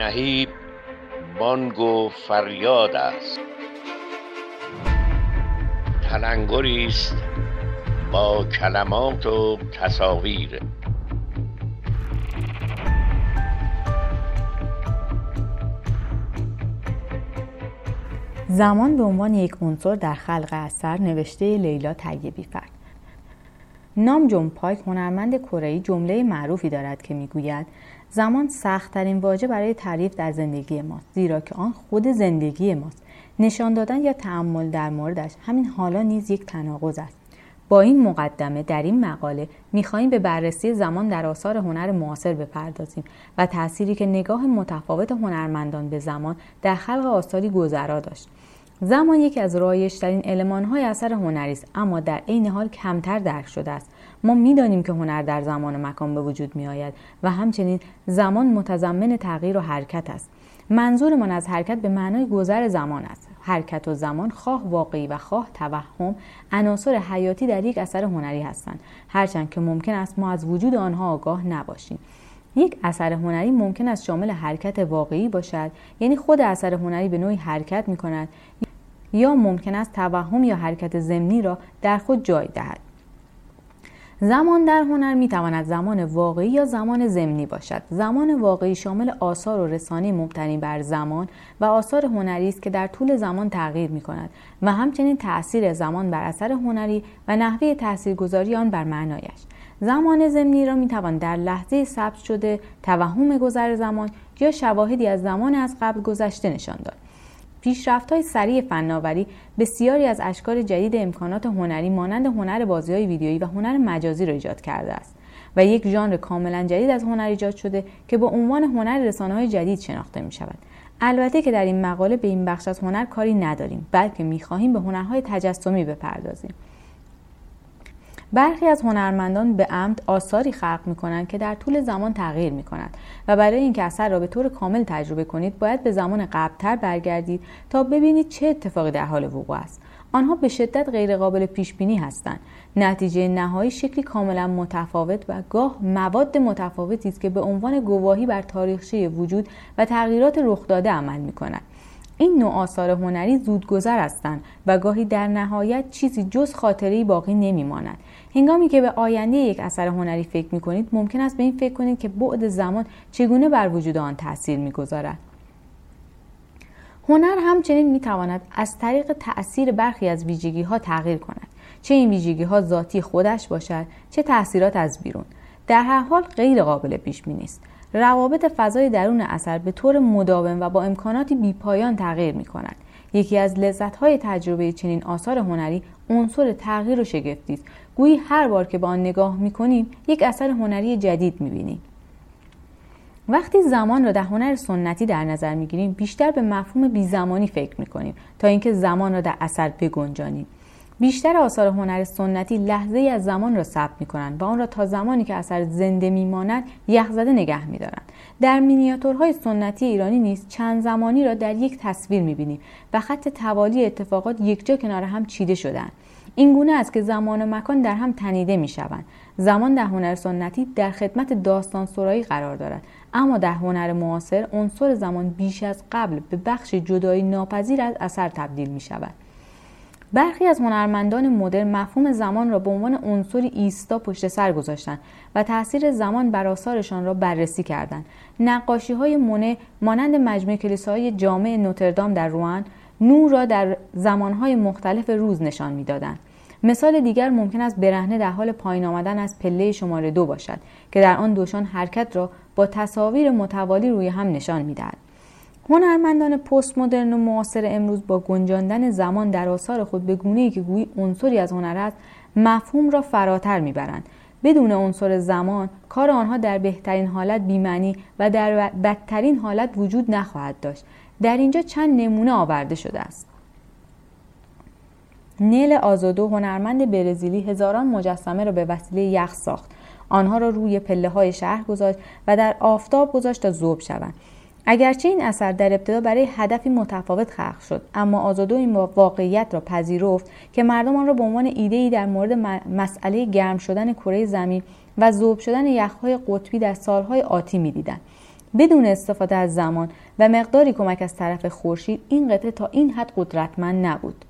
نهیب بانگ و فریاد است. تلنگری است با کلمات و تصاویر. زمان به عنوان یک عنصر در خلق اثر نوشته لیلا طیبی فر نام جون پایک هنرمند کره جمله معروفی دارد که می‌گوید زمان سختترین واژه برای تعریف در زندگی ماست زیرا که آن خود زندگی ماست. نشان دادن یا تعمل در موردش همین حالا نیز یک تناقض است. با این مقدمه در این مقاله می‌خواهیم به بررسی زمان در آثار هنر معاصر بپردازیم و تأثیری که نگاه متفاوت هنرمندان به زمان در خلق آثاری گذرا داشت. زمان یکی از رایجترین المانهای اثر هنری است اما در عین حال کمتر درک شده است. ما می‌دانیم که هنر در زمان و مکان به وجود می آید و همچنین زمان متضمن تغییر و حرکت است. منظورمان از حرکت به معنای گذر زمان است. حرکت و زمان خواه واقعی و خواه توهم عناصر حیاتی در یک اثر هنری هستند. هرچند که ممکن است ما از وجود آنها آگاه نباشیم. یک اثر هنری ممکن است شامل حرکت واقعی باشد یعنی خود اثر هنری به نوعی حرکت می کند یا ممکن است توهم یا حرکت ضمنی را در خود جای دهد. زمان در هنر می تواند زمان واقعی یا زمان ضمنی باشد. زمان واقعی شامل آثار و رسانه مبتنی بر زمان و آثار هنری است که در طول زمان تغییر می کند و همچنین تاثیر زمان بر اثر هنری و نحوه تاثیرگذاری آن بر معنایش. زمان ضمنی را می توان در لحظه ثبت شده توهم گذر زمان یا شواهدی از زمان از قبل گذشته نشان داد. پیشرفت های سریع فناوری بسیاری از اشکال جدید امکانات هنری مانند هنر بازی های ویدیویی و هنر مجازی را ایجاد کرده است و یک ژانر کاملا جدید از هنر ایجاد شده که با عنوان هنر رسانه های جدید شناخته می شود البته که در این مقاله به این بخش از هنر کاری نداریم بلکه می خواهیم به هنرهای تجسمی بپردازیم. برخی از هنرمندان به عمد آثاری خلق می کنند که در طول زمان تغییر می کند و برای اینکه اثر را به طور کامل تجربه کنید باید به زمان قبلتر برگردید تا ببینید چه اتفاقی در حال وقوع است. آنها به شدت غیرقابل پیش بینی هستند. نتیجه نهایی شکلی کاملا متفاوت و گاه مواد متفاوتی است که به عنوان گواهی بر تاریخچه وجود و تغییرات رخ داده عمل می کند این نوع آثار هنری زودگذر هستند و گاهی در نهایت چیزی جز خاطری باقی نمیماند. هنگامی که به آینده یک اثر هنری فکر می کنید ممکن است به این فکر کنید که بعد زمان چگونه بر وجود آن تاثیر می‌گذارد. هنر همچنین می تواند از طریق تأثیر برخی از ویژگی ها تغییر کند. چه این ویژگی ها ذاتی خودش باشد چه تاثیرات از بیرون. در هر حال غیر قابل پیش بینی است. روابط فضای درون اثر به طور مداوم و با امکاناتی بیپایان تغییر می کند یکی از لذت‌های تجربه چنین آثار هنری عنصر تغییر و شگفتی است. گویی هر بار که به آن نگاه می‌کنیم یک اثر هنری جدید می‌بینیم. وقتی زمان را در هنر سنتی در نظر می‌گیریم بیشتر به مفهوم بیزمانی فکر می‌کنیم تا اینکه زمان را در اثر بگنجانیم. بیشتر آثار هنر سنتی لحظه از زمان را ثبت می کنند و آن را تا زمانی که اثر زنده میماند یخزده نگه می دارند. در مینیاتورهای سنتی ایرانی نیز چند زمانی را در یک تصویر می بینیم و خط توالی اتفاقات یکجا کنار هم چیده شدند. این گونه است که زمان و مکان در هم تنیده می شوند. زمان در هنر سنتی در خدمت داستان سرایی قرار دارد اما در هنر معاصر عنصر زمان بیش از قبل به بخش جدایی ناپذیر از اثر تبدیل می شود. برخی از هنرمندان مدرن مفهوم زمان را به عنوان عنصری ایستا پشت سر گذاشتند و تاثیر زمان بر آثارشان را بررسی کردند. نقاشی های مونه مانند مجموعه کلیساهای جامع نوتردام در روان نور را در زمانهای مختلف روز نشان می‌دادند. مثال دیگر ممکن است برهنه در حال پایین آمدن از پله شماره دو باشد که در آن دوشان حرکت را با تصاویر متوالی روی هم نشان می‌دهد. هنرمندان پست مدرن و معاصر امروز با گنجاندن زمان در آثار خود به گونه‌ای که گویی عنصری از هنر است مفهوم را فراتر می‌برند. بدون عنصر زمان کار آنها در بهترین حالت بیمنی و در بدترین حالت وجود نخواهد داشت. در اینجا چند نمونه آورده شده است. نیل آزادو هنرمند برزیلی هزاران مجسمه را به وسیله یخ ساخت. آنها را روی پله های شهر گذاشت و در آفتاب گذاشت تا ذوب شوند. اگرچه این اثر در ابتدا برای هدفی متفاوت خلق شد اما آزادو این واقعیت را پذیرفت که مردم آن را به عنوان ایدهای در مورد مسئله گرم شدن کره زمین و ذوب شدن یخهای قطبی در سالهای آتی می‌دیدند. بدون استفاده از زمان و مقداری کمک از طرف خورشید این قطعه تا این حد قدرتمند نبود.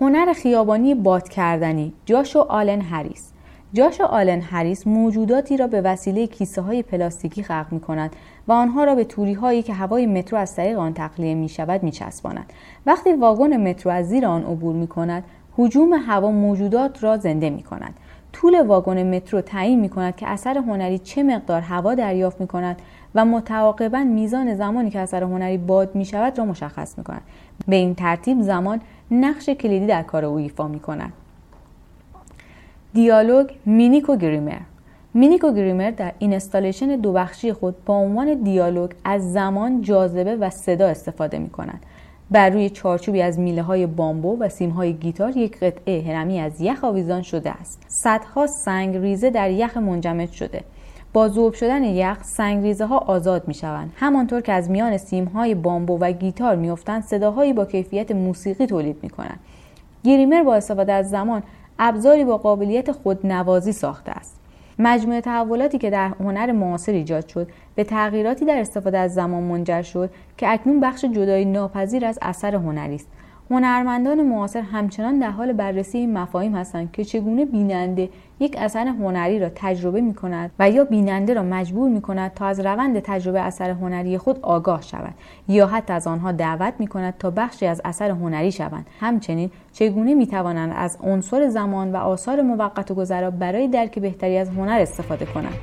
هنر خیابانی باد کردنی جاشو آلن هریس. جاش آلن هریس موجوداتی را به وسیله کیسه های پلاستیکی خلق می کند و آنها را به توری هایی که هوای مترو از طریق آن تخلیه می شود می چسباند. وقتی واگن مترو از زیر آن عبور می کند حجوم هوا موجودات را زنده می کند. طول واگن مترو تعیین می کند که اثر هنری چه مقدار هوا دریافت می کند و متعاقبا میزان زمانی که اثر هنری باد می شود را مشخص می کند. به این ترتیب زمان نقش کلیدی در کار او ایفا می کند. دیالوگ مینیکو گریمر مینیکو گریمر در installation دو بخشی خود با عنوان دیالوگ از زمان جاذبه و صدا استفاده می کند. بر روی چارچوبی از میله های بامبو و سیم های گیتار یک قطعه هرمی از یخ آویزان شده است. صدها سنگ ریزه در یخ منجمد شده. با ذوب شدن یخ سنگ ریزه ها آزاد می شوند. همانطور که از میان سیم های بامبو و گیتار میافتند صداهایی با کیفیت موسیقی تولید می کنند. گریمر با استفاده از زمان ابزاری با قابلیت خودنوازی ساخته است. مجموعه تحولاتی که در هنر معاصر ایجاد شد به تغییراتی در استفاده از زمان منجر شد که اکنون بخش جدایی ناپذیر از اثر هنری است. هنرمندان معاصر همچنان در حال بررسی این مفاهیم هستند که چگونه بیننده یک اثر هنری را تجربه می کند و یا بیننده را مجبور می کند تا از روند تجربه اثر هنری خود آگاه شود یا حتی از آنها دعوت می کند تا بخشی از اثر هنری شوند. همچنین چگونه می توانند از عنصر زمان و آثار موقت گذرا برای درک بهتری از هنر استفاده کنند؟